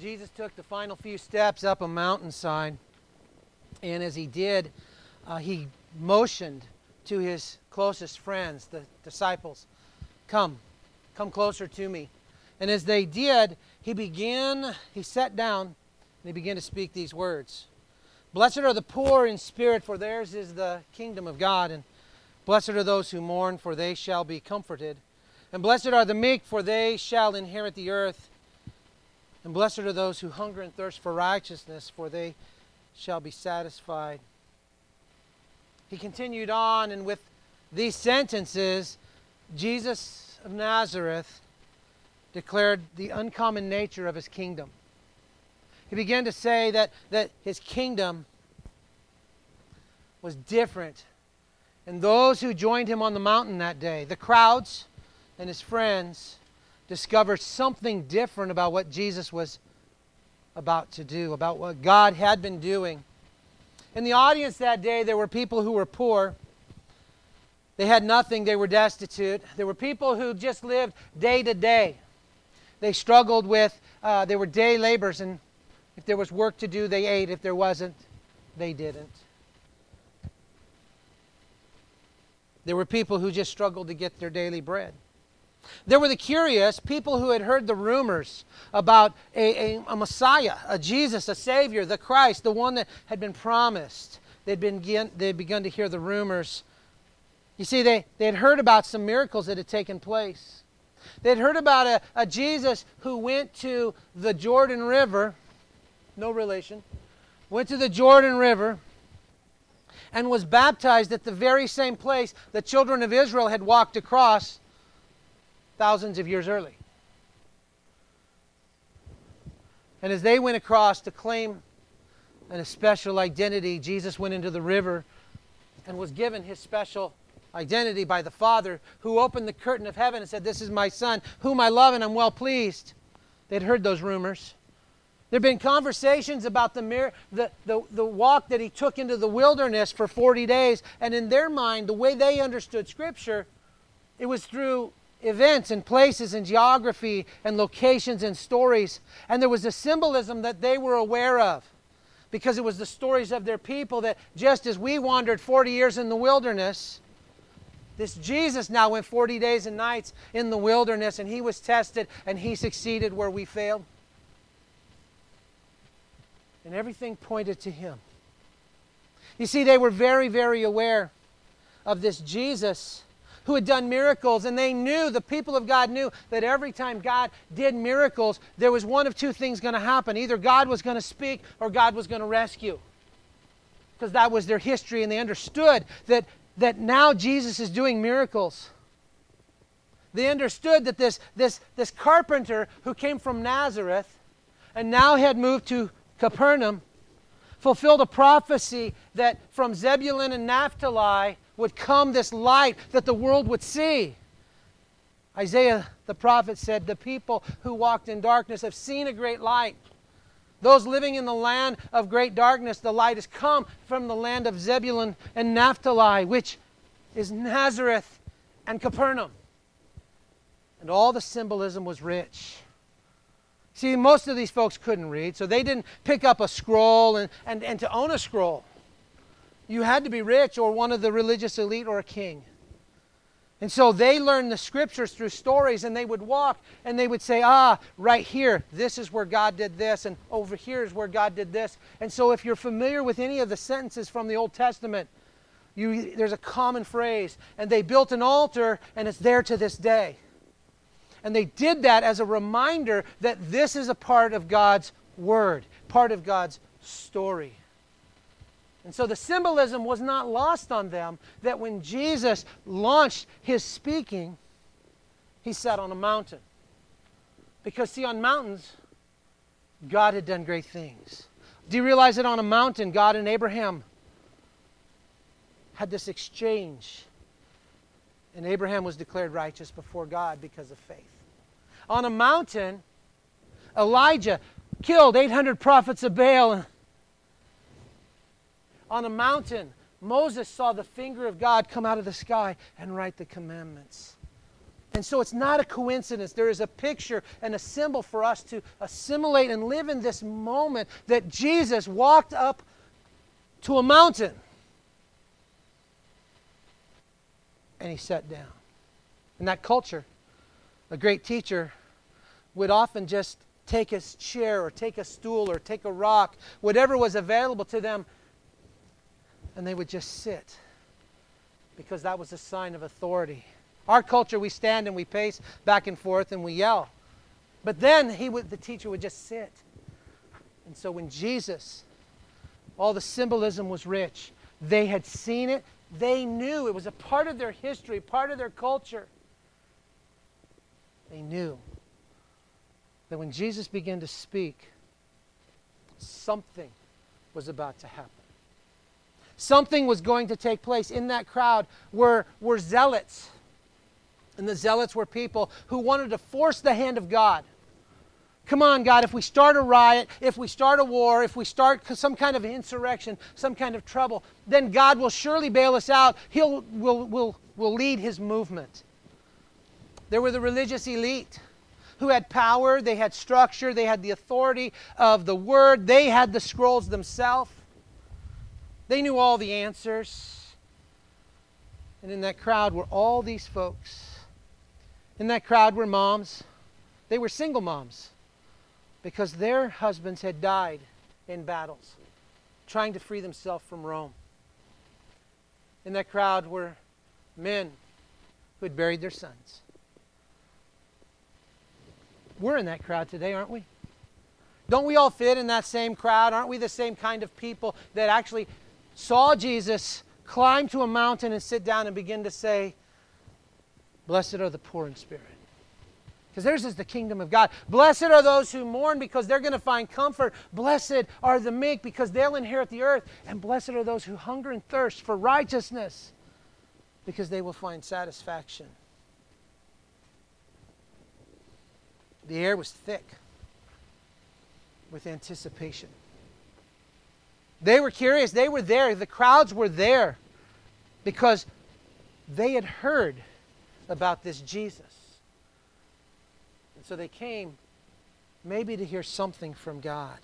Jesus took the final few steps up a mountainside. And as he did, uh, he motioned to his closest friends, the disciples, Come, come closer to me. And as they did, he began, he sat down, and he began to speak these words Blessed are the poor in spirit, for theirs is the kingdom of God. And blessed are those who mourn, for they shall be comforted. And blessed are the meek, for they shall inherit the earth. And blessed are those who hunger and thirst for righteousness, for they shall be satisfied. He continued on, and with these sentences, Jesus of Nazareth declared the uncommon nature of his kingdom. He began to say that, that his kingdom was different. And those who joined him on the mountain that day, the crowds and his friends, discovered something different about what Jesus was about to do, about what God had been doing. In the audience that day, there were people who were poor. They had nothing, they were destitute. There were people who just lived day to day. They struggled with, uh, they were day laborers, and if there was work to do, they ate. If there wasn't, they didn't. There were people who just struggled to get their daily bread. There were the curious, people who had heard the rumors about a, a, a, Messiah, a Jesus, a Savior, the Christ, the one that had been promised. They'd, been, they'd begun to hear the rumors. You see, they, they had heard about some miracles that had taken place. They'd heard about a, a Jesus who went to the Jordan River, no relation, went to the Jordan River and was baptized at the very same place the children of Israel had walked across thousands of years early. And as they went across to claim an, a special identity, Jesus went into the river and was given his special identity by the Father, who opened the curtain of heaven and said, This is my Son, whom I love and I'm well pleased. They'd heard those rumors. There had been conversations about the, mir- the, the, the walk that he took into the wilderness for 40 days, and in their mind, the way they understood Scripture, it was through events and places and geography and locations and stories. And there was a symbolism that they were aware of because it was the stories of their people that just as we wandered 40 years in the wilderness, this Jesus now went 40 days and nights in the wilderness and he was tested and he succeeded where we failed. And everything pointed to him. You see, they were very, very aware of this Jesus who had done miracles, and they knew, the people of God knew, that every time God did miracles, there was one of two things going to happen. Either God was going to speak or God was going to rescue. Because that was their history, and they understood that that now Jesus is doing miracles. They understood that this, this, this carpenter who came from Nazareth and now had moved to Capernaum fulfilled a prophecy that from Zebulun and Naphtali would come this light that the world would see. Isaiah the prophet said, The people who walked in darkness have seen a great light. Those living in the land of great darkness, the light has come from the land of Zebulun and Naphtali, which is Nazareth and Capernaum. And all the symbolism was rich. See, most of these folks couldn't read, so they didn't pick up a scroll, and, and, and to own a scroll, you had to be rich or one of the religious elite or a king. And so they learned the scriptures through stories, and they would walk and they would say, Ah, right here, this is where God did this, and over here is where God did this. And so if you're familiar with any of the sentences from the Old Testament, you, there's a common phrase. And they built an altar, and it's there to this day. And they did that as a reminder that this is a part of God's Word, part of God's story. And so the symbolism was not lost on them that when Jesus launched his speaking, he sat on a mountain. Because, see, on mountains, God had done great things. Do you realize that on a mountain, God and Abraham had this exchange? And Abraham was declared righteous before God because of faith. On a mountain, Elijah killed 800 prophets of Baal on a mountain, Moses saw the finger of God come out of the sky and write the commandments. And so it's not a coincidence. There is a picture and a symbol for us to assimilate and live in this moment that Jesus walked up to a mountain and he sat down. In that culture, a great teacher would often just take a chair or take a stool or take a rock, whatever was available to them, and they would just sit because that was a sign of authority. Our culture, we stand and we pace back and forth and we yell. But then he would, the teacher would just sit. And so when Jesus, all the symbolism was rich, they had seen it, they knew it was a part of their history, part of their culture. They knew that when Jesus began to speak, something was about to happen. Something was going to take place. In that crowd were, were zealots. And the zealots were people who wanted to force the hand of God. Come on, God, if we start a riot, if we start a war, if we start some kind of insurrection, some kind of trouble, then God will surely bail us out. He'll will, will, will lead his movement. There were the religious elite who had power, they had structure, they had the authority of the word, they had the scrolls themselves. They knew all the answers. And in that crowd were all these folks. In that crowd were moms. They were single moms because their husbands had died in battles trying to free themselves from Rome. In that crowd were men who had buried their sons. We're in that crowd today, aren't we? Don't we all fit in that same crowd? Aren't we the same kind of people that actually saw Jesus climb to a mountain and sit down and begin to say, Blessed are the poor in spirit? Because theirs is the kingdom of God. Blessed are those who mourn because they're going to find comfort. Blessed are the meek because they'll inherit the earth. And blessed are those who hunger and thirst for righteousness because they will find satisfaction. The air was thick with anticipation. They were curious. They were there. The crowds were there because they had heard about this Jesus. And so they came maybe to hear something from God.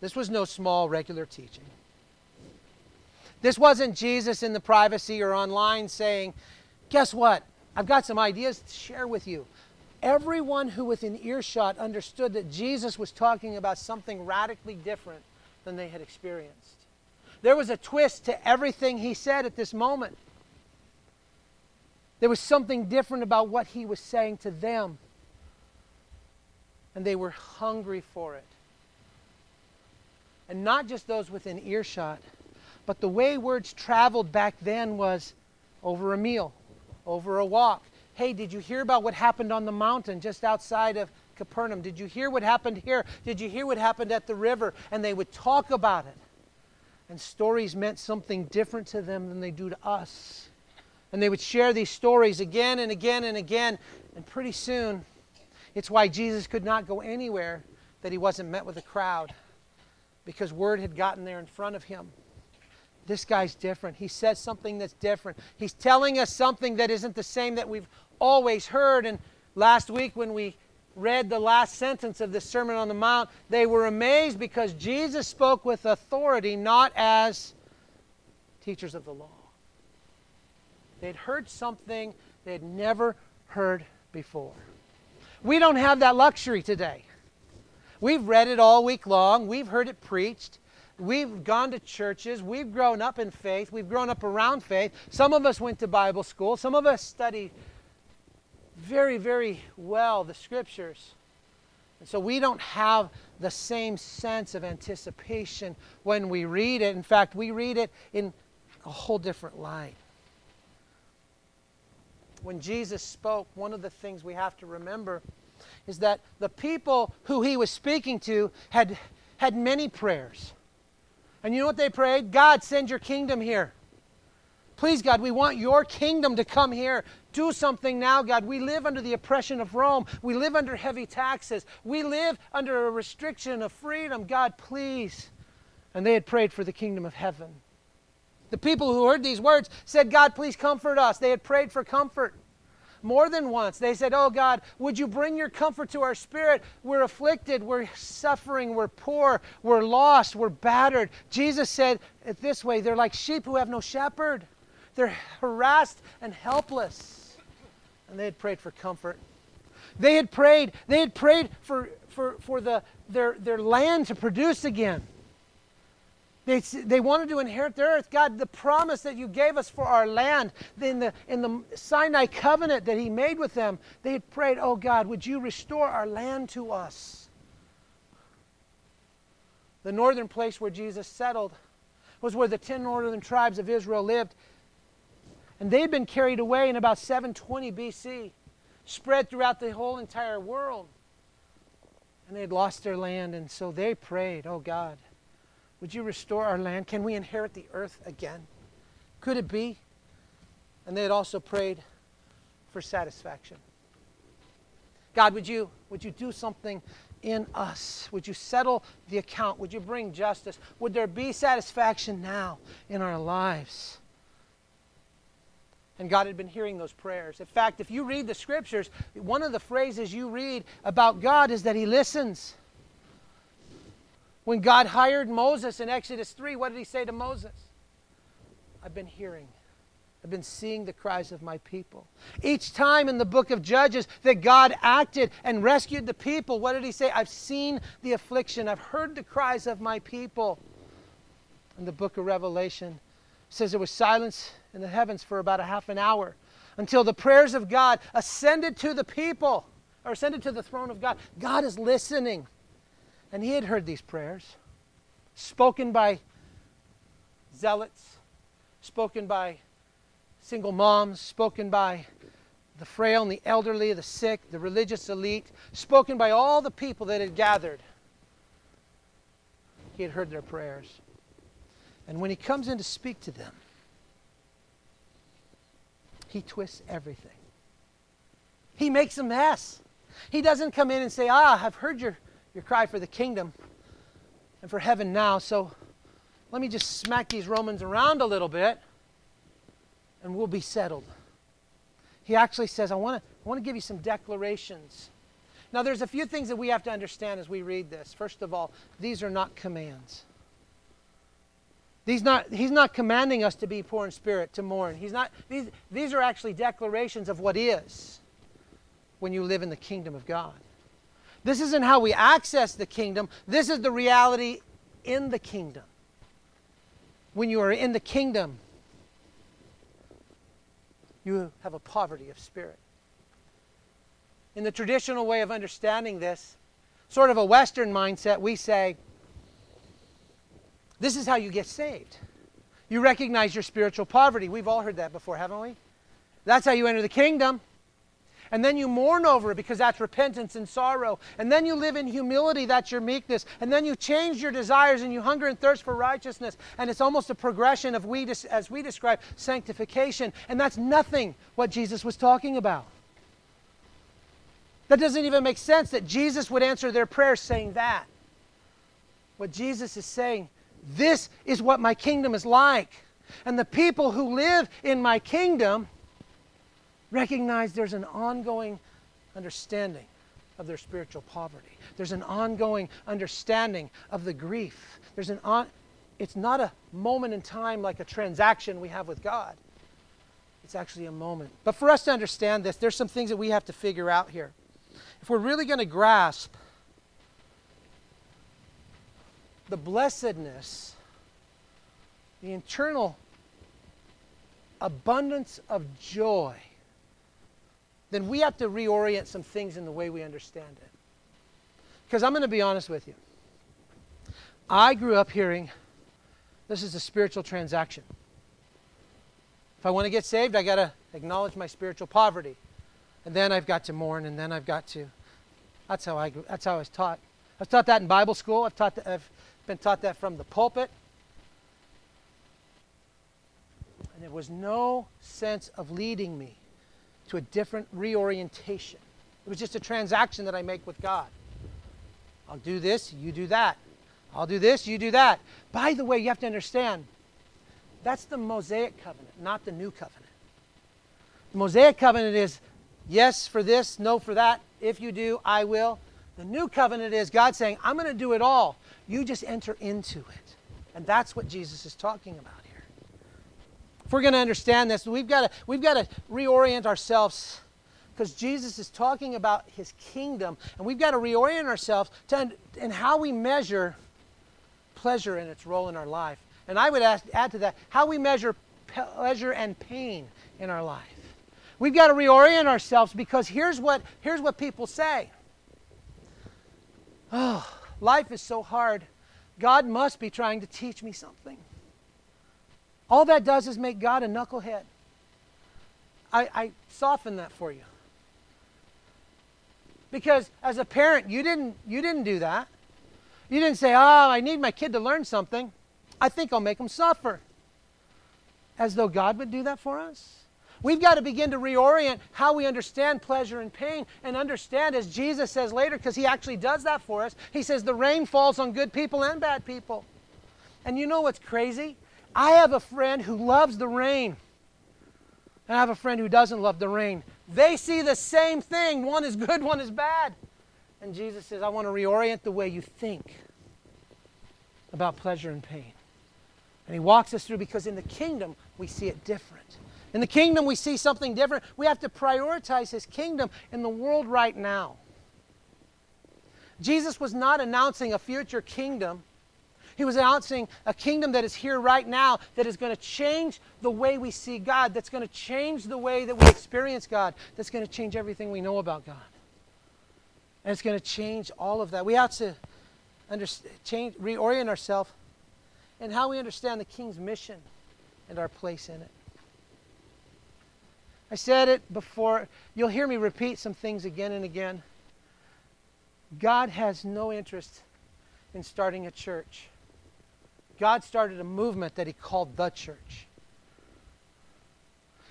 This was no small regular teaching. This wasn't Jesus in the privacy or online saying, Guess what? I've got some ideas to share with you everyone who within earshot understood that Jesus was talking about something radically different than they had experienced. There was a twist to everything he said at this moment. There was something different about what he was saying to them. And they were hungry for it. And not just those within earshot, but the way words traveled back then was over a meal, over a walk, Hey, did you hear about what happened on the mountain just outside of Capernaum? Did you hear what happened here? Did you hear what happened at the river? And they would talk about it. And stories meant something different to them than they do to us. And they would share these stories again and again and again. And pretty soon, it's why Jesus could not go anywhere that he wasn't met with a crowd because word had gotten there in front of him this guy's different. He says something that's different. He's telling us something that isn't the same that we've always heard. And last week, when we read the last sentence of the Sermon on the Mount, they were amazed because Jesus spoke with authority, not as teachers of the law. They'd heard something they had never heard before. We don't have that luxury today. We've read it all week long, we've heard it preached. We've gone to churches. We've grown up in faith. We've grown up around faith. Some of us went to Bible school. Some of us studied very, very well the scriptures. And so we don't have the same sense of anticipation when we read it. In fact, we read it in a whole different light. When Jesus spoke, one of the things we have to remember is that the people who he was speaking to had, had many prayers. And you know what they prayed? God, send your kingdom here. Please, God, we want your kingdom to come here. Do something now, God. We live under the oppression of Rome. We live under heavy taxes. We live under a restriction of freedom. God, please. And they had prayed for the kingdom of heaven. The people who heard these words said, God, please comfort us. They had prayed for comfort. more than once. They said, Oh God, would you bring your comfort to our spirit? We're afflicted, we're suffering, we're poor, we're lost, we're battered. Jesus said it this way they're like sheep who have no shepherd, they're harassed and helpless. And they had prayed for comfort. They had prayed, they had prayed for, for, for the, their, their land to produce again. They, they wanted to inherit the earth. God, the promise that you gave us for our land in the, in the Sinai covenant that He made with them, they had prayed, Oh God, would you restore our land to us? The northern place where Jesus settled was where the ten northern tribes of Israel lived. And they'd been carried away in about 720 BC, spread throughout the whole entire world. And they had lost their land, and so they prayed, Oh God would you restore our land? Can we inherit the earth again? Could it be? And they had also prayed for satisfaction. God, would you, would you do something in us? Would you settle the account? Would you bring justice? Would there be satisfaction now in our lives? And God had been hearing those prayers. In fact, if you read the scriptures, one of the phrases you read about God is that He listens. When God hired Moses in Exodus 3, what did he say to Moses? I've been hearing. I've been seeing the cries of my people. Each time in the book of Judges that God acted and rescued the people, what did he say? I've seen the affliction. I've heard the cries of my people. In the book of Revelation, says there was silence in the heavens for about a half an hour until the prayers of God ascended to the people or ascended to the throne of God. God is listening. And he had heard these prayers, spoken by zealots, spoken by single moms, spoken by the frail and the elderly, the sick, the religious elite, spoken by all the people that had gathered. He had heard their prayers. And when he comes in to speak to them, he twists everything. He makes a mess. He doesn't come in and say, Ah, I've heard your your cry for the kingdom and for heaven now. So let me just smack these Romans around a little bit and we'll be settled. He actually says, I want to I want to give you some declarations. Now, there's a few things that we have to understand as we read this. First of all, these are not commands. These not, he's not commanding us to be poor in spirit, to mourn. He's not, these, these are actually declarations of what is when you live in the kingdom of God. This isn't how we access the kingdom. This is the reality in the kingdom. When you are in the kingdom, you have a poverty of spirit. In the traditional way of understanding this, sort of a Western mindset, we say, this is how you get saved. You recognize your spiritual poverty. We've all heard that before, haven't we? That's how you enter the kingdom and then you mourn over it because that's repentance and sorrow. And then you live in humility, that's your meekness. And then you change your desires and you hunger and thirst for righteousness. And it's almost a progression of we, as we describe, sanctification. And that's nothing what Jesus was talking about. That doesn't even make sense that Jesus would answer their prayers saying that. What Jesus is saying, this is what my kingdom is like. And the people who live in my kingdom recognize there's an ongoing understanding of their spiritual poverty. There's an ongoing understanding of the grief. There's an on, it's not a moment in time like a transaction we have with God. It's actually a moment. But for us to understand this, there's some things that we have to figure out here. If we're really going to grasp the blessedness, the internal abundance of joy then we have to reorient some things in the way we understand it. Because I'm going to be honest with you. I grew up hearing this is a spiritual transaction. If I want to get saved, I got to acknowledge my spiritual poverty. And then I've got to mourn, and then I've got to. That's how I, that's how I was taught. I was taught that in Bible school. I've, taught that, I've been taught that from the pulpit. And there was no sense of leading me to a different reorientation. It was just a transaction that I make with God. I'll do this, you do that. I'll do this, you do that. By the way, you have to understand that's the Mosaic covenant, not the new covenant. The Mosaic covenant is yes for this, no for that. If you do, I will. The new covenant is God saying, I'm going to do it all. You just enter into it. And that's what Jesus is talking about here. If we're going to understand this, we've got to, we've got to reorient ourselves because Jesus is talking about his kingdom, and we've got to reorient ourselves to in how we measure pleasure and its role in our life. And I would add, add to that how we measure pleasure and pain in our life. We've got to reorient ourselves because here's what, here's what people say. Oh, life is so hard. God must be trying to teach me something. All that does is make God a knucklehead. I, I soften that for you. Because as a parent, you didn't, you didn't do that. You didn't say, oh, I need my kid to learn something. I think I'll make him suffer. As though God would do that for us. We've got to begin to reorient how we understand pleasure and pain and understand, as Jesus says later, because he actually does that for us. He says, the rain falls on good people and bad people. And you know what's crazy? I have a friend who loves the rain. And I have a friend who doesn't love the rain. They see the same thing. One is good, one is bad. And Jesus says, I want to reorient the way you think about pleasure and pain. And he walks us through because in the kingdom, we see it different. In the kingdom, we see something different. We have to prioritize his kingdom in the world right now. Jesus was not announcing a future kingdom. He was announcing a kingdom that is here right now that is going to change the way we see God, that's going to change the way that we experience God, that's going to change everything we know about God. And it's going to change all of that. We have to change, reorient ourselves in how we understand the king's mission and our place in it. I said it before. You'll hear me repeat some things again and again. God has no interest in starting a church. God started a movement that he called the church.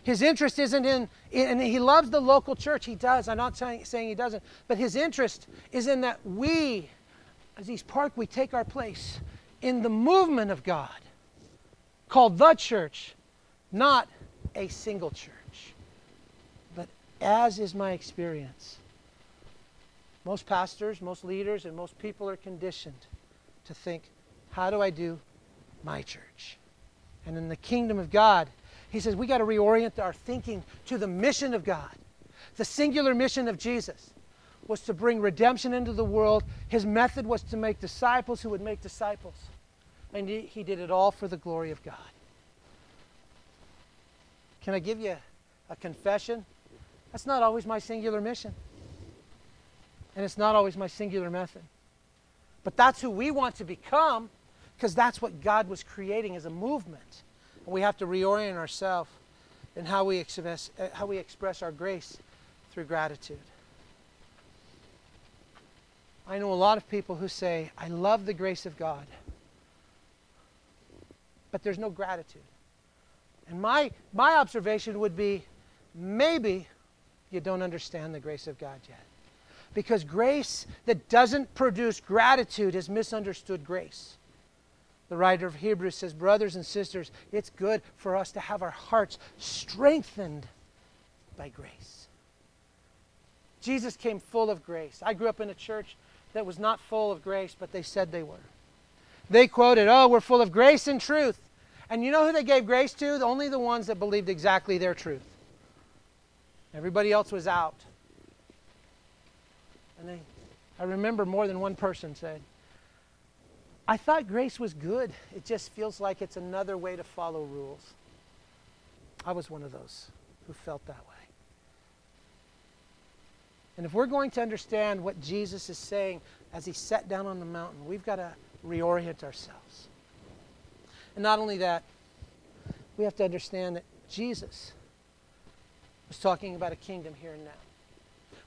His interest isn't in, and he loves the local church. He does. I'm not saying, he doesn't. But his interest is in that we, as East Park, we take our place in the movement of God called the church, not a single church as is my experience. Most pastors, most leaders, and most people are conditioned to think, how do I do my church? And in the kingdom of God, he says we got to reorient our thinking to the mission of God. The singular mission of Jesus was to bring redemption into the world. His method was to make disciples who would make disciples. And he, he did it all for the glory of God. Can I give you a confession? That's not always my singular mission. And it's not always my singular method. But that's who we want to become because that's what God was creating as a movement. And we have to reorient ourselves in how we, express, uh, how we express our grace through gratitude. I know a lot of people who say, I love the grace of God, but there's no gratitude. And my, my observation would be maybe you don't understand the grace of God yet. Because grace that doesn't produce gratitude is misunderstood grace. The writer of Hebrews says, Brothers and sisters, it's good for us to have our hearts strengthened by grace. Jesus came full of grace. I grew up in a church that was not full of grace, but they said they were. They quoted, Oh, we're full of grace and truth. And you know who they gave grace to? Only the ones that believed exactly their truth. Everybody else was out. And they, I remember more than one person said, I thought grace was good. It just feels like it's another way to follow rules. I was one of those who felt that way. And if we're going to understand what Jesus is saying as he sat down on the mountain, we've got to reorient ourselves. And not only that, we have to understand that Jesus was talking about a kingdom here and now.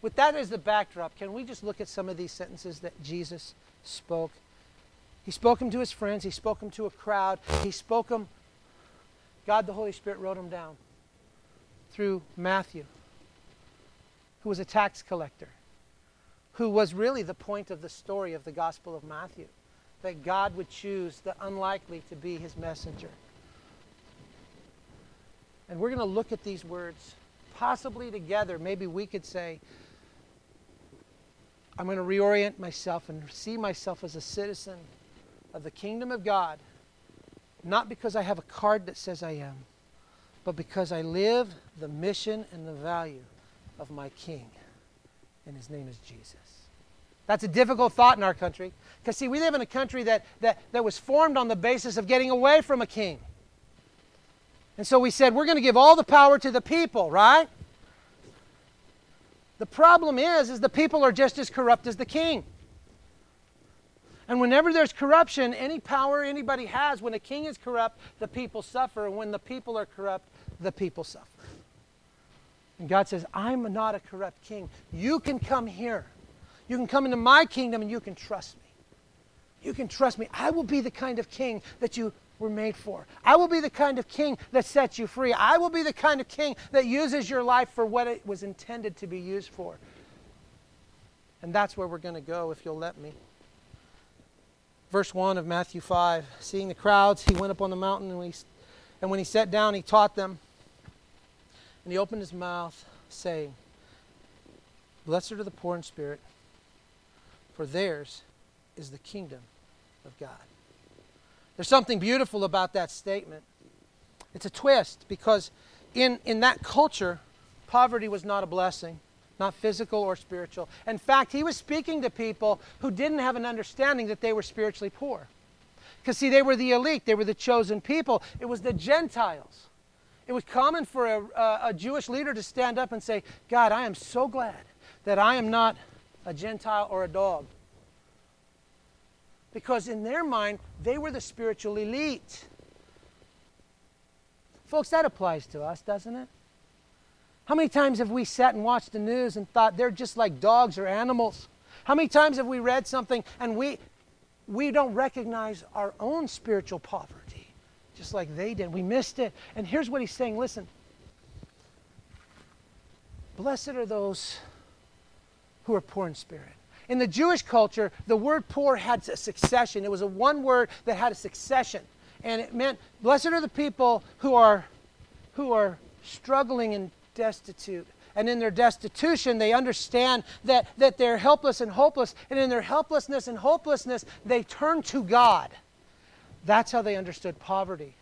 With that as the backdrop, can we just look at some of these sentences that Jesus spoke? He spoke them to his friends, he spoke them to a crowd, he spoke them, God the Holy Spirit wrote them down through Matthew, who was a tax collector, who was really the point of the story of the Gospel of Matthew, that God would choose the unlikely to be his messenger. And we're going to look at these words possibly together, maybe we could say, I'm going to reorient myself and see myself as a citizen of the kingdom of God, not because I have a card that says I am, but because I live the mission and the value of my King, and his name is Jesus. That's a difficult thought in our country. Because, see, we live in a country that, that, that was formed on the basis of getting away from a king. And so we said, we're going to give all the power to the people, right? The problem is, is the people are just as corrupt as the king. And whenever there's corruption, any power anybody has, when a king is corrupt, the people suffer. And when the people are corrupt, the people suffer. And God says, I'm not a corrupt king. You can come here. You can come into my kingdom and you can trust me. You can trust me. I will be the kind of king that you were made for. I will be the kind of king that sets you free. I will be the kind of king that uses your life for what it was intended to be used for. And that's where we're going to go if you'll let me. Verse 1 of Matthew 5 Seeing the crowds, he went up on the mountain, and, we, and when he sat down, he taught them. And he opened his mouth, saying, Blessed are the poor in spirit, for theirs is the kingdom of God. There's something beautiful about that statement. It's a twist because in, in that culture, poverty was not a blessing, not physical or spiritual. In fact, he was speaking to people who didn't have an understanding that they were spiritually poor. Because, see, they were the elite, they were the chosen people, it was the Gentiles. It was common for a, a, a Jewish leader to stand up and say, God, I am so glad that I am not a Gentile or a dog because in their mind, they were the spiritual elite. Folks, that applies to us, doesn't it? How many times have we sat and watched the news and thought they're just like dogs or animals? How many times have we read something and we, we don't recognize our own spiritual poverty, just like they did? We missed it. And here's what he's saying listen, blessed are those who are poor in spirit. In the Jewish culture, the word poor had a succession. It was a one word that had a succession. And it meant, blessed are the people who are, who are struggling and destitute. And in their destitution, they understand that, that they're helpless and hopeless. And in their helplessness and hopelessness, they turn to God. That's how they understood poverty.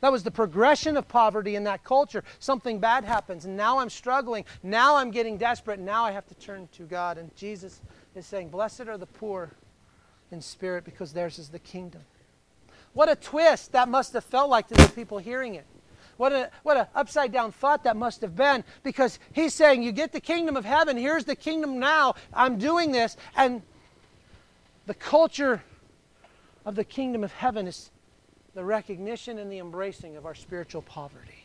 That was the progression of poverty in that culture. Something bad happens, and now I'm struggling. Now I'm getting desperate. Now I have to turn to God. And Jesus is saying, Blessed are the poor in spirit because theirs is the kingdom. What a twist that must have felt like to the people hearing it. What a what an upside down thought that must have been because he's saying you get the kingdom of heaven here's the kingdom now I'm doing this and the culture of the kingdom of heaven is the recognition and the embracing of our spiritual poverty.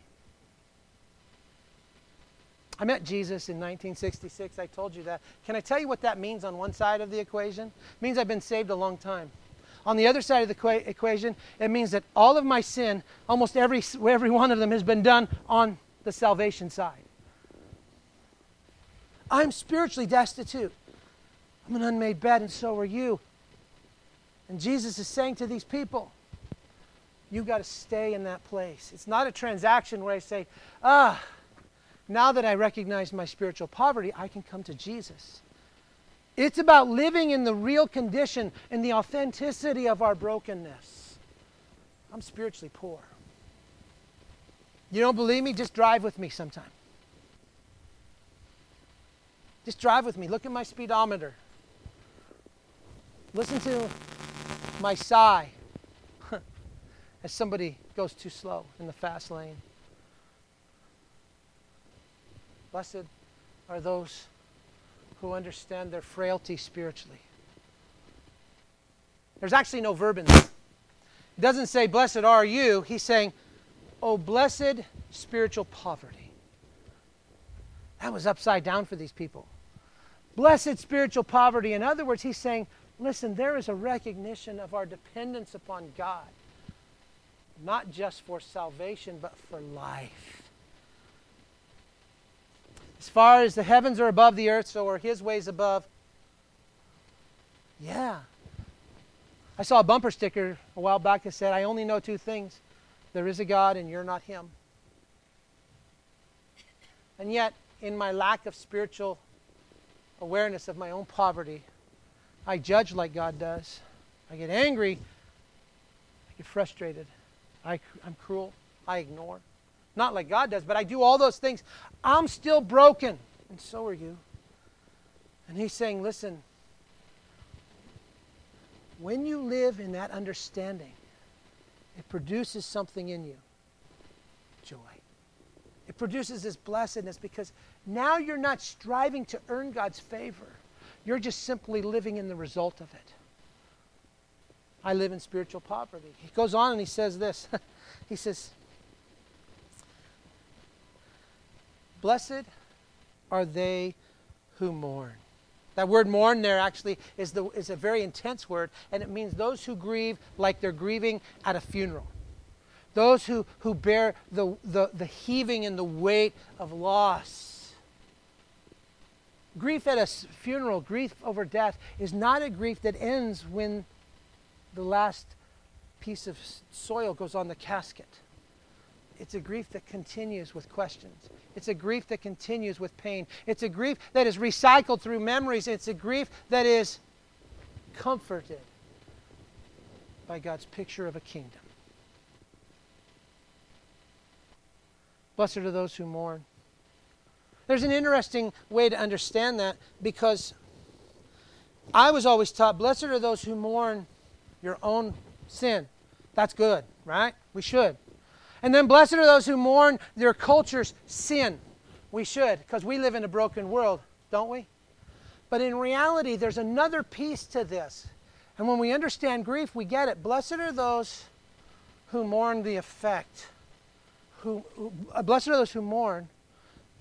I met Jesus in 1966. I told you that. Can I tell you what that means on one side of the equation? It means I've been saved a long time. On the other side of the equation, it means that all of my sin, almost every, every one of them, has been done on the salvation side. I'm spiritually destitute. I'm an unmade bed, and so are you. And Jesus is saying to these people, You've got to stay in that place. It's not a transaction where I say, Ah, now that I recognize my spiritual poverty, I can come to Jesus. It's about living in the real condition and the authenticity of our brokenness. I'm spiritually poor. You don't believe me? Just drive with me sometime. Just drive with me. Look at my speedometer. Listen to my sigh as somebody goes too slow in the fast lane. Blessed are those who understand their frailty spiritually. There's actually no verb in there. It doesn't say, Blessed are you. He's saying, Oh, blessed spiritual poverty. That was upside down for these people. Blessed spiritual poverty. In other words, he's saying, Listen, there is a recognition of our dependence upon God, not just for salvation, but for life. As far as the heavens are above the earth, so are his ways above. Yeah. I saw a bumper sticker a while back that said, I only know two things there is a God, and you're not him. And yet, in my lack of spiritual awareness of my own poverty, I judge like God does. I get angry. I get frustrated. I, I'm cruel. I ignore. Not like God does, but I do all those things. I'm still broken, and so are you. And he's saying, listen, when you live in that understanding, it produces something in you joy. It produces this blessedness because now you're not striving to earn God's favor. You're just simply living in the result of it. I live in spiritual poverty. He goes on and he says this. he says, Blessed are they who mourn. That word mourn there actually is, the, is a very intense word, and it means those who grieve like they're grieving at a funeral. Those who, who bear the, the, the heaving and the weight of loss. Grief at a funeral, grief over death, is not a grief that ends when the last piece of soil goes on the casket. It's a grief that continues with questions. It's a grief that continues with pain. It's a grief that is recycled through memories. It's a grief that is comforted by God's picture of a kingdom. Blessed are those who mourn. There's an interesting way to understand that because I was always taught blessed are those who mourn your own sin. That's good, right? We should. And then blessed are those who mourn their culture's sin. We should, because we live in a broken world, don't we? But in reality, there's another piece to this. And when we understand grief, we get it. Blessed are those who mourn the effect. Who, who, uh, blessed are those who mourn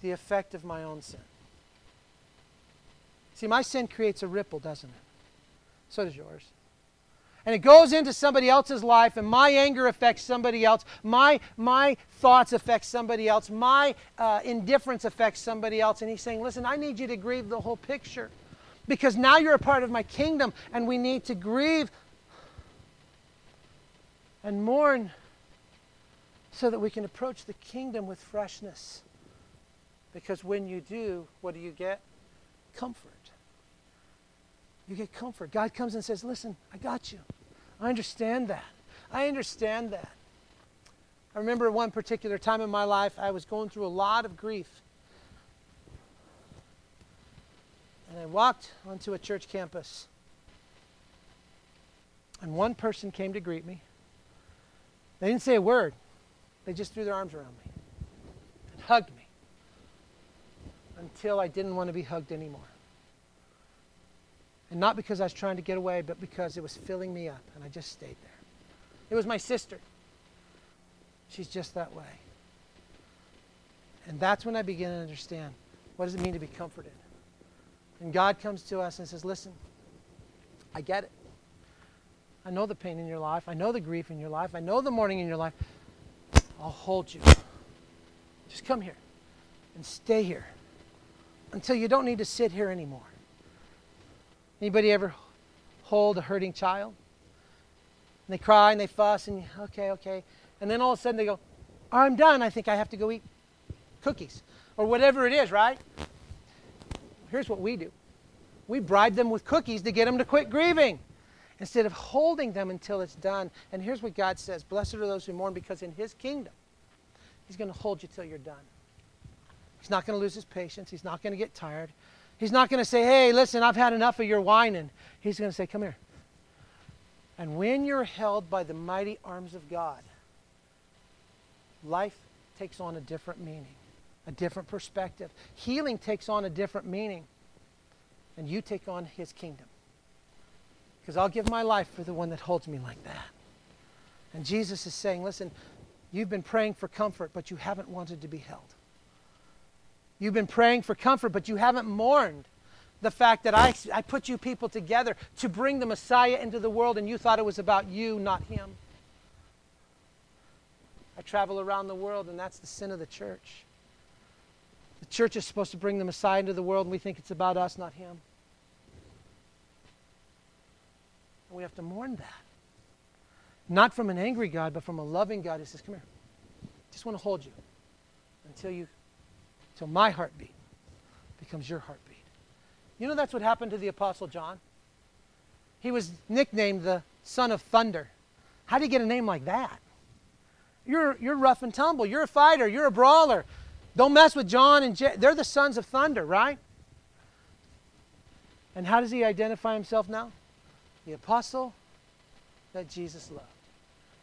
the effect of my own sin. See, my sin creates a ripple, doesn't it? So does yours and it goes into somebody else's life and my anger affects somebody else. My my thoughts affect somebody else. My uh, indifference affects somebody else. And he's saying listen i need you to grieve the whole picture because now you're a part of my kingdom and we need to grieve and mourn so that we can approach the kingdom with freshness. Because when you do what do you get? Comfort you get comfort. God comes and says, Listen, I got you. I understand that. I understand that. I remember one particular time in my life, I was going through a lot of grief. And I walked onto a church campus. And one person came to greet me. They didn't say a word, they just threw their arms around me and hugged me until I didn't want to be hugged anymore. And not because I was trying to get away, but because it was filling me up, and I just stayed there. It was my sister. She's just that way. And that's when I began to understand what does it mean to be comforted. And God comes to us and says, Listen, I get it. I know the pain in your life. I know the grief in your life. I know the mourning in your life. I'll hold you. Just come here and stay here until you don't need to sit here anymore. Anybody ever hold a hurting child? And they cry and they fuss and okay, okay. And then all of a sudden they go, I'm done. I think I have to go eat cookies or whatever it is, right? Here's what we do we bribe them with cookies to get them to quit grieving instead of holding them until it's done. And here's what God says Blessed are those who mourn because in His kingdom, He's going to hold you till you're done. He's not going to lose His patience, He's not going to get tired. He's not going to say, hey, listen, I've had enough of your whining. He's going to say, come here. And when you're held by the mighty arms of God, life takes on a different meaning, a different perspective. Healing takes on a different meaning. And you take on his kingdom. Because I'll give my life for the one that holds me like that. And Jesus is saying, listen, you've been praying for comfort, but you haven't wanted to be held. You've been praying for comfort, but you haven't mourned the fact that I, I put you people together to bring the Messiah into the world and you thought it was about you, not him. I travel around the world, and that's the sin of the church. The church is supposed to bring the Messiah into the world, and we think it's about us, not him. And we have to mourn that. Not from an angry God, but from a loving God who says, Come here. I just want to hold you until you till my heartbeat becomes your heartbeat. You know that's what happened to the Apostle John? He was nicknamed the son of thunder. How do you get a name like that? You're, you're rough and tumble. You're a fighter. You're a brawler. Don't mess with John and they're the sons of thunder, right? And how does he identify himself now? The apostle that Jesus loved.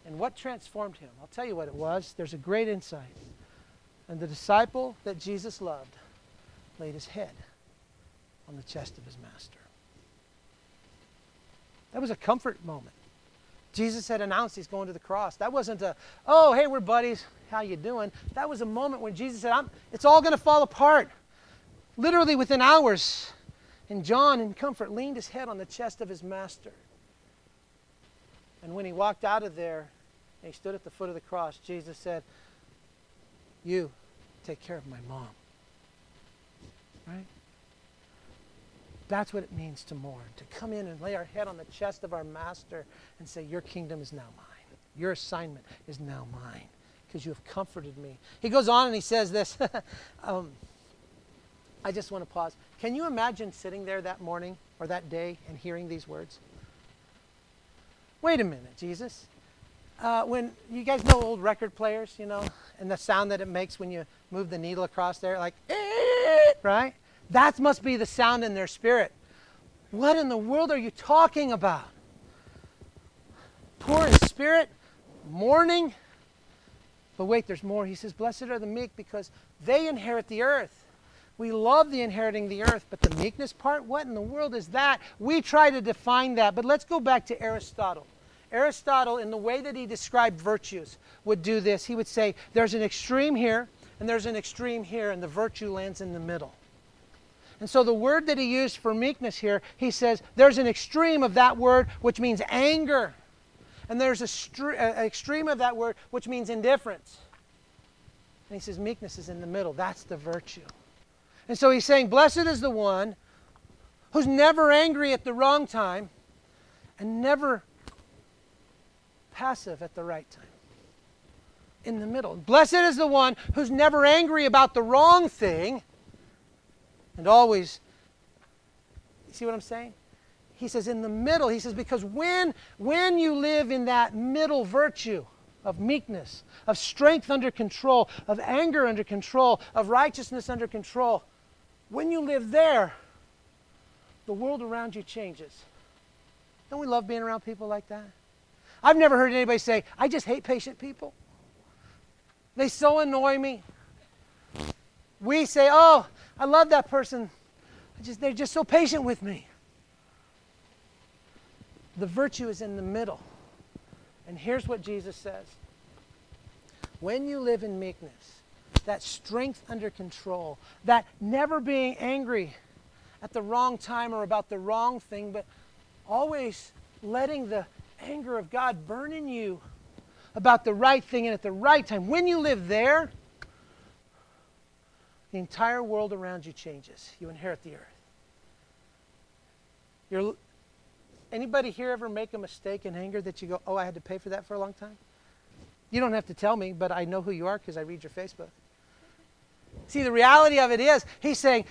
And what transformed him? I'll tell you what it was. There's a great insight. And the disciple that Jesus loved laid his head on the chest of his master. That was a comfort moment. Jesus had announced he's going to the cross. That wasn't a, oh, hey, we're buddies. How you doing? That was a moment when Jesus said, it's all going to fall apart. Literally within hours. And John, in comfort, leaned his head on the chest of his master. And when he walked out of there and he stood at the foot of the cross, Jesus said, You take care of my mom. Right? That's what it means to mourn, to come in and lay our head on the chest of our master and say, Your kingdom is now mine. Your assignment is now mine because you have comforted me. He goes on and he says this. um, I just want to pause. Can you imagine sitting there that morning or that day and hearing these words? Wait a minute, Jesus. Uh, when you guys know old record players, you know, and the sound that it makes when you move the needle across there, like, right? That must be the sound in their spirit. What in the world are you talking about? Poor in spirit, mourning. But wait, there's more. He says, Blessed are the meek because they inherit the earth. We love the inheriting the earth, but the meekness part, what in the world is that? We try to define that, but let's go back to Aristotle. Aristotle, in the way that he described virtues, would do this. He would say, There's an extreme here, and there's an extreme here, and the virtue lands in the middle. And so the word that he used for meekness here, he says there's an extreme of that word which means anger. And there's an extreme of that word which means indifference. And he says meekness is in the middle. That's the virtue. And so he's saying, Blessed is the one who's never angry at the wrong time and never passive at the right time. In the middle. Blessed is the one who's never angry about the wrong thing and always. See what I'm saying? He says in the middle, he says, because when, when you live in that middle virtue of meekness, of strength under control, of anger under control, of righteousness under control, when you live there, the world around you changes. Don't we love being around people like that? I've never heard anybody say, I just hate patient people. They so annoy me. We say, oh, I love that person. Just, they're just so patient with me. The virtue is in the middle. And here's what Jesus says When you live in meekness, that strength under control, that never being angry at the wrong time or about the wrong thing, but always letting the anger of God burn in you about the right thing and at the right time. When you live there, the entire world around you changes. You inherit the earth. You're, anybody here ever make a mistake in anger that you go, oh, I had to pay for that for a long time? You don't have to tell me, but I know who you are because I read your Facebook. See, the reality of it is, he's saying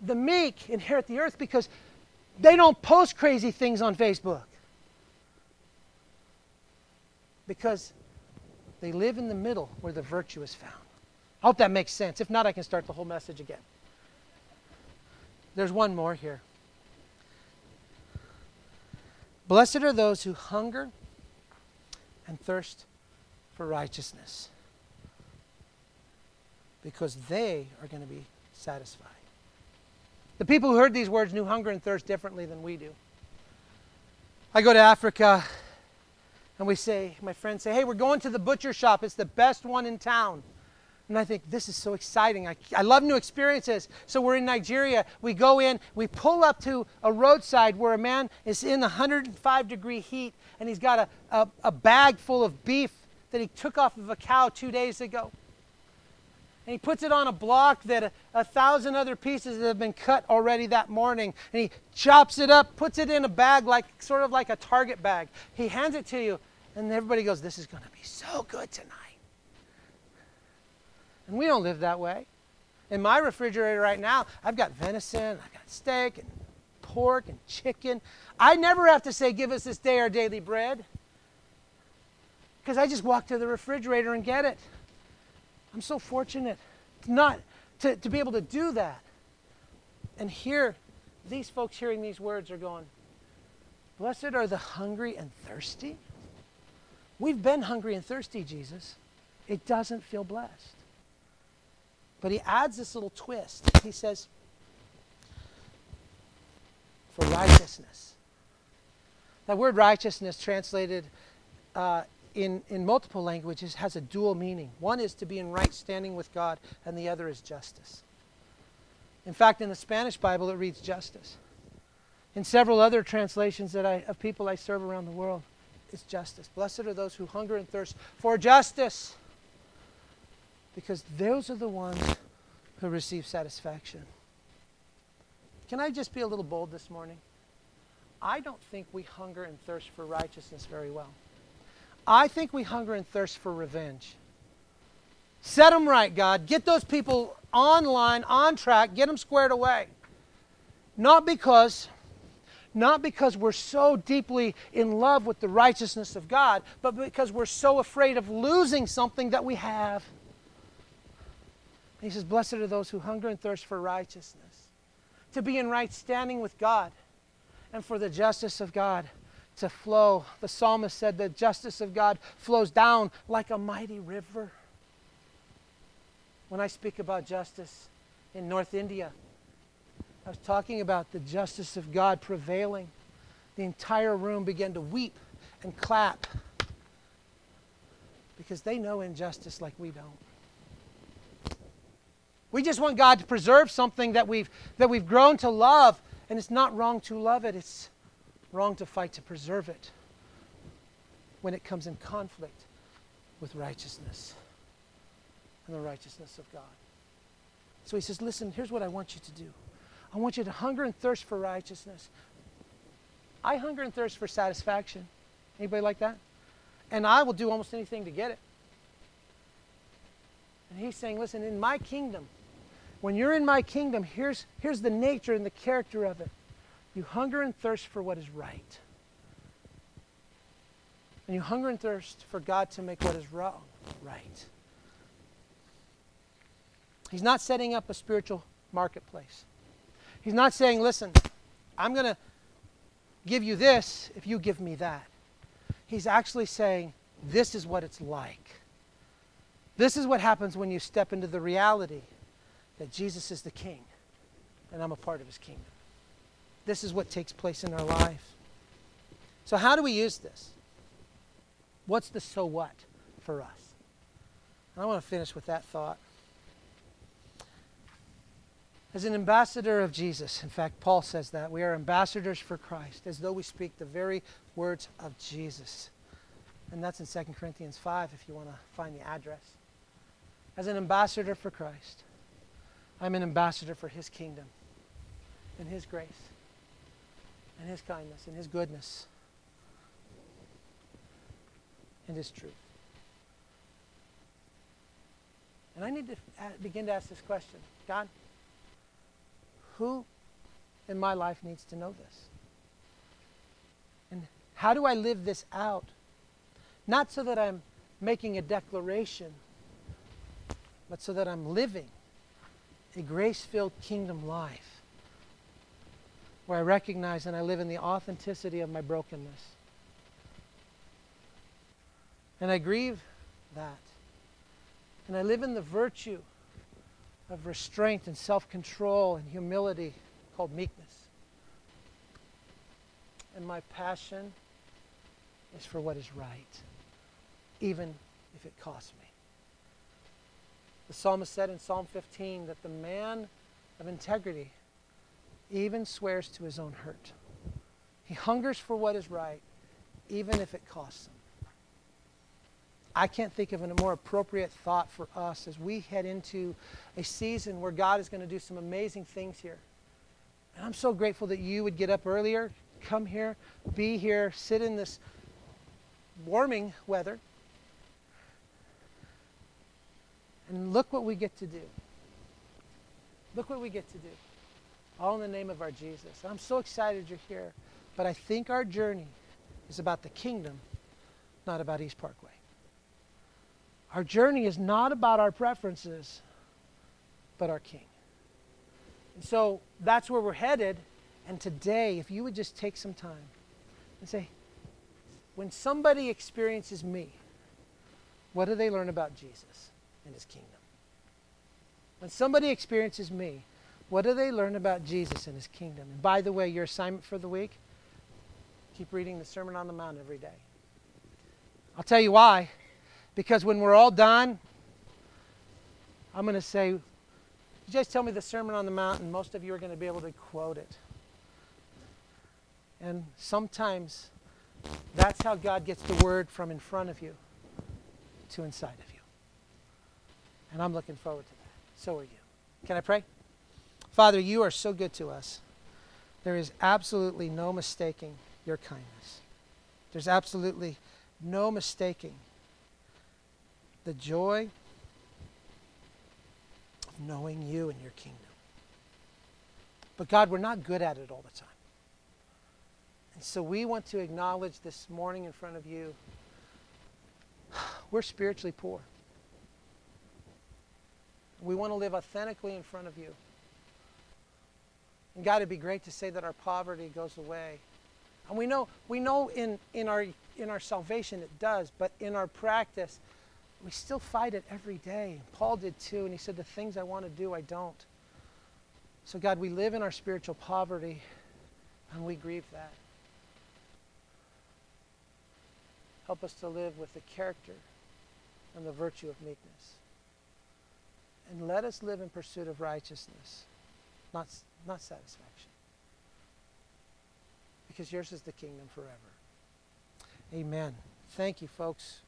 the meek inherit the earth because they don't post crazy things on Facebook. Because they live in the middle where the virtue is found. I hope that makes sense. If not, I can start the whole message again. There's one more here. Blessed are those who hunger and thirst for righteousness, because they are going to be satisfied. The people who heard these words knew hunger and thirst differently than we do. I go to Africa and we say, my friends say, hey, we're going to the butcher shop. It's the best one in town. And I think, this is so exciting. I, I love new experiences. So we're in Nigeria. We go in, we pull up to a roadside where a man is in 105 degree heat and he's got a, a, a bag full of beef that he took off of a cow two days ago. And he puts it on a block that a, a, thousand other pieces have been cut already that morning. And he chops it up, puts it in a bag, like sort of like a Target bag. He hands it to you, and everybody goes, This is going to be so good tonight. And we don't live that way. In my refrigerator right now, I've got venison, I've got steak and pork and chicken. I never have to say, Give us this day our daily bread. Because I just walk to the refrigerator and get it. I'm so fortunate not to, to be able to do that. And here, these folks hearing these words are going, Blessed are the hungry and thirsty. We've been hungry and thirsty, Jesus. It doesn't feel blessed. But he adds this little twist. He says, for righteousness. That word righteousness, translated uh, in, in multiple languages, has a dual meaning. One is to be in right standing with God, and the other is justice. In fact, in the Spanish Bible, it reads justice. In several other translations that I, of people I serve around the world, it's justice. Blessed are those who hunger and thirst for justice, because those are the ones who receive satisfaction. Can I just be a little bold this morning? I don't think we hunger and thirst for righteousness very well. I think we hunger and thirst for revenge. Set them right, God. Get those people online, on track, get them squared away. Not because not because we're so deeply in love with the righteousness of God, but because we're so afraid of losing something that we have. He says, Blessed are those who hunger and thirst for righteousness to be in right standing with God and for the justice of God to flow. The psalmist said the justice of God flows down like a mighty river. When I speak about justice in North India, I was talking about the justice of God prevailing. The entire room began to weep and clap because they know injustice like we don't. We just want God to preserve something that we've, that we've grown to love. And it's not wrong to love it, it's wrong to fight to preserve it when it comes in conflict with righteousness and the righteousness of God. So he says, Listen, here's what I want you to do I want you to hunger and thirst for righteousness. I hunger and thirst for satisfaction. Anybody like that? And I will do almost anything to get it. And he's saying, listen, in my kingdom, when you're in my kingdom, here's, here's the nature and the character of it. You hunger and thirst for what is right. And you hunger and thirst for God to make what is wrong right. He's not setting up a spiritual marketplace. He's not saying, listen, I'm going to give you this if you give me that. He's actually saying, this is what it's like. This is what happens when you step into the reality that Jesus is the king and I'm a part of his kingdom. This is what takes place in our life. So, how do we use this? What's the so what for us? And I want to finish with that thought. As an ambassador of Jesus, in fact, Paul says that we are ambassadors for Christ, as though we speak the very words of Jesus. And that's in 2 Corinthians 5 if you want to find the address. As an ambassador for Christ, I'm an ambassador for His kingdom and His grace and His kindness and His goodness and His truth. And I need to uh, begin to ask this question God, who in my life needs to know this? And how do I live this out? Not so that I'm making a declaration, but so that I'm living a grace filled kingdom life where I recognize and I live in the authenticity of my brokenness. And I grieve that. And I live in the virtue of restraint and self control and humility called meekness. And my passion is for what is right, even if it costs me. The psalmist said in Psalm 15 that the man of integrity even swears to his own hurt. He hungers for what is right, even if it costs him. I can't think of a more appropriate thought for us as we head into a season where God is going to do some amazing things here. And I'm so grateful that you would get up earlier, come here, be here, sit in this warming weather, and look what we get to do. Look what we get to do. All in the name of our Jesus. I'm so excited you're here. But I think our journey is about the kingdom, not about East Parkway. Our journey is not about our preferences, but our King. And so that's where we're headed. And today, if you would just take some time and say, when somebody experiences me, what do they learn about Jesus and his kingdom? When somebody experiences me, what do they learn about Jesus and his kingdom? And by the way, your assignment for the week keep reading the Sermon on the Mount every day. I'll tell you why. Because when we're all done, I'm going to say, you guys tell me the Sermon on the Mount, and most of you are going to be able to quote it. And sometimes that's how God gets the word from in front of you to inside of you. And I'm looking forward to that. So are you. Can I pray? Father, you are so good to us. There is absolutely no mistaking your kindness. There's absolutely no mistaking the joy of knowing you and your kingdom. But God, we're not good at it all the time. And so we want to acknowledge this morning in front of you we're spiritually poor. We want to live authentically in front of you. And God, it'd be great to say that our poverty goes away. And we know, we know in, in, our, in our salvation it does, but in our practice, we still fight it every day. Paul did too, and he said, The things I want to do, I don't. So, God, we live in our spiritual poverty, and we grieve that. Help us to live with the character and the virtue of meekness. And let us live in pursuit of righteousness, not, not satisfaction. Because yours is the kingdom forever. Amen. Thank you, folks.